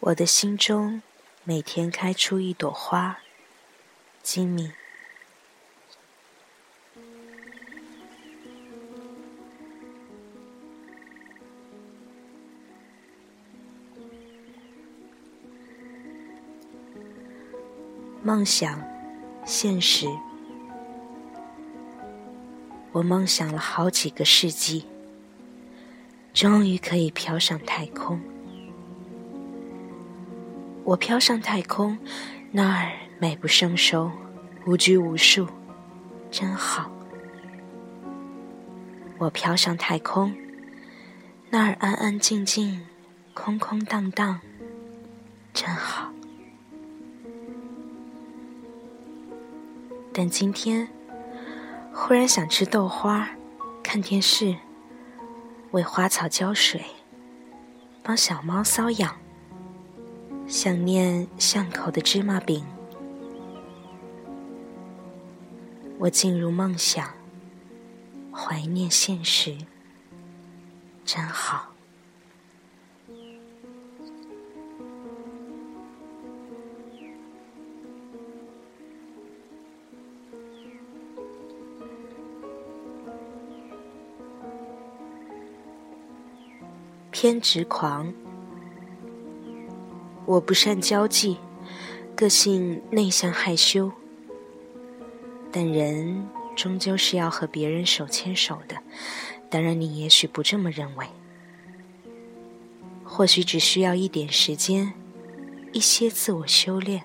我的心中每天开出一朵花，金敏。梦想，现实。我梦想了好几个世纪，终于可以飘上太空。我飘上太空，那儿美不胜收，无拘无束，真好。我飘上太空，那儿安安静静，空空荡荡，真好。但今天。忽然想吃豆花，看电视，为花草浇水，帮小猫搔痒，想念巷口的芝麻饼。我进入梦想，怀念现实，真好。偏执狂，我不善交际，个性内向害羞。但人终究是要和别人手牵手的，当然你也许不这么认为。或许只需要一点时间，一些自我修炼，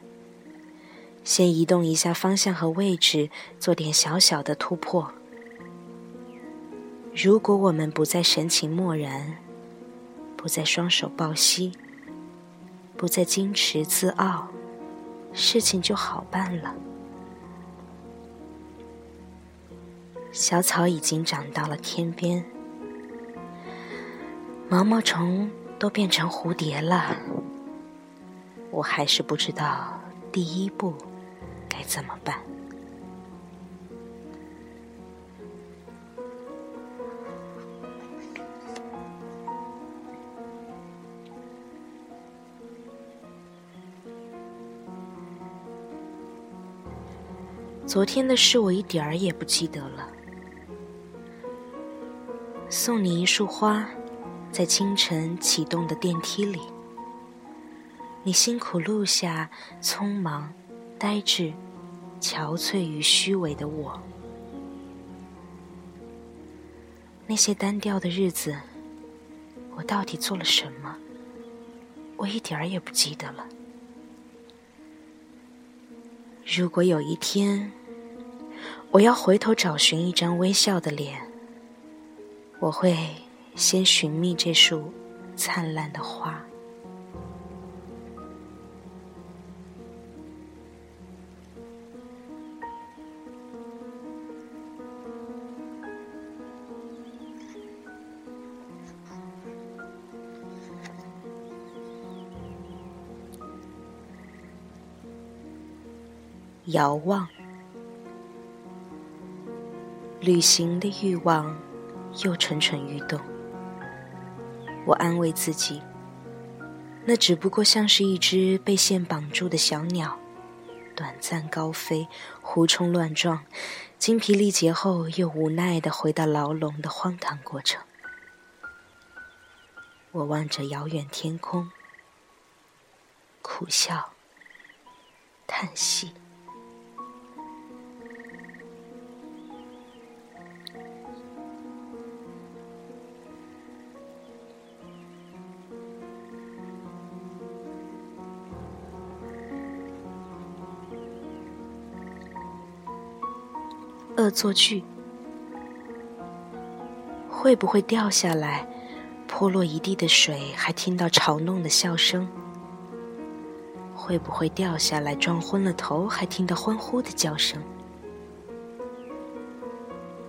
先移动一下方向和位置，做点小小的突破。如果我们不再神情漠然。不再双手抱膝，不再矜持自傲，事情就好办了。小草已经长到了天边，毛毛虫都变成蝴蝶了，我还是不知道第一步该怎么办。昨天的事我一点儿也不记得了。送你一束花，在清晨启动的电梯里，你辛苦录下匆忙、呆滞、憔悴与虚伪的我。那些单调的日子，我到底做了什么？我一点儿也不记得了。如果有一天，我要回头找寻一张微笑的脸，我会先寻觅这束灿烂的花。遥望。旅行的欲望又蠢蠢欲动，我安慰自己，那只不过像是一只被线绑住的小鸟，短暂高飞，胡冲乱撞，精疲力竭后又无奈的回到牢笼的荒唐过程。我望着遥远天空，苦笑，叹息。恶作剧会不会掉下来，泼落一地的水，还听到嘲弄的笑声？会不会掉下来，撞昏了头，还听到欢呼的叫声？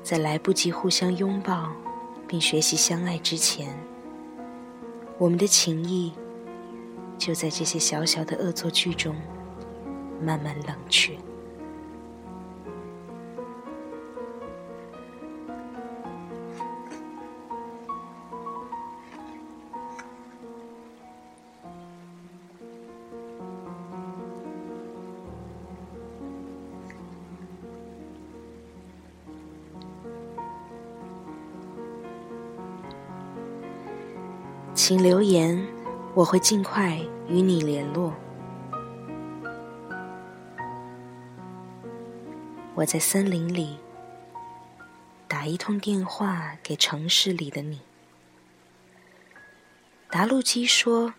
在来不及互相拥抱并学习相爱之前，我们的情谊就在这些小小的恶作剧中慢慢冷却。请留言，我会尽快与你联络。我在森林里打一通电话给城市里的你。答录机说：“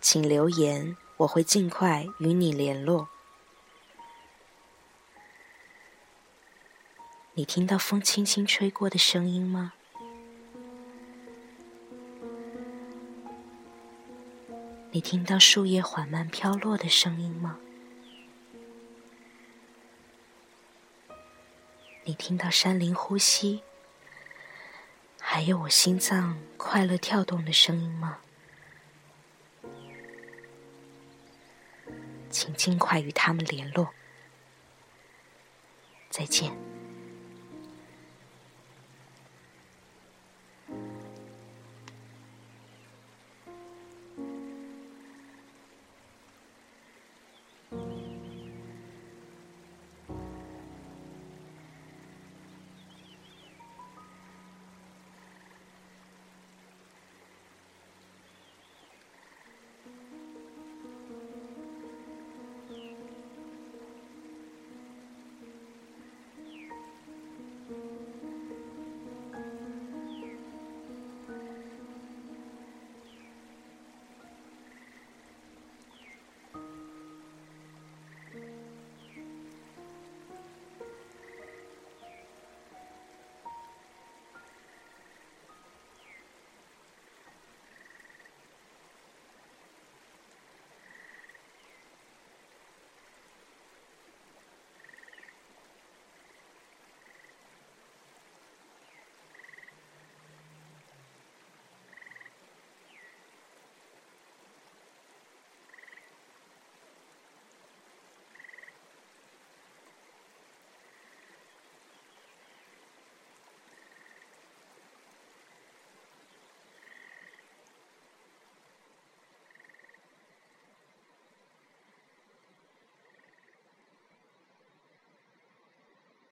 请留言，我会尽快与你联络。”你听到风轻轻吹过的声音吗？你听到树叶缓慢飘落的声音吗？你听到山林呼吸，还有我心脏快乐跳动的声音吗？请尽快与他们联络。再见。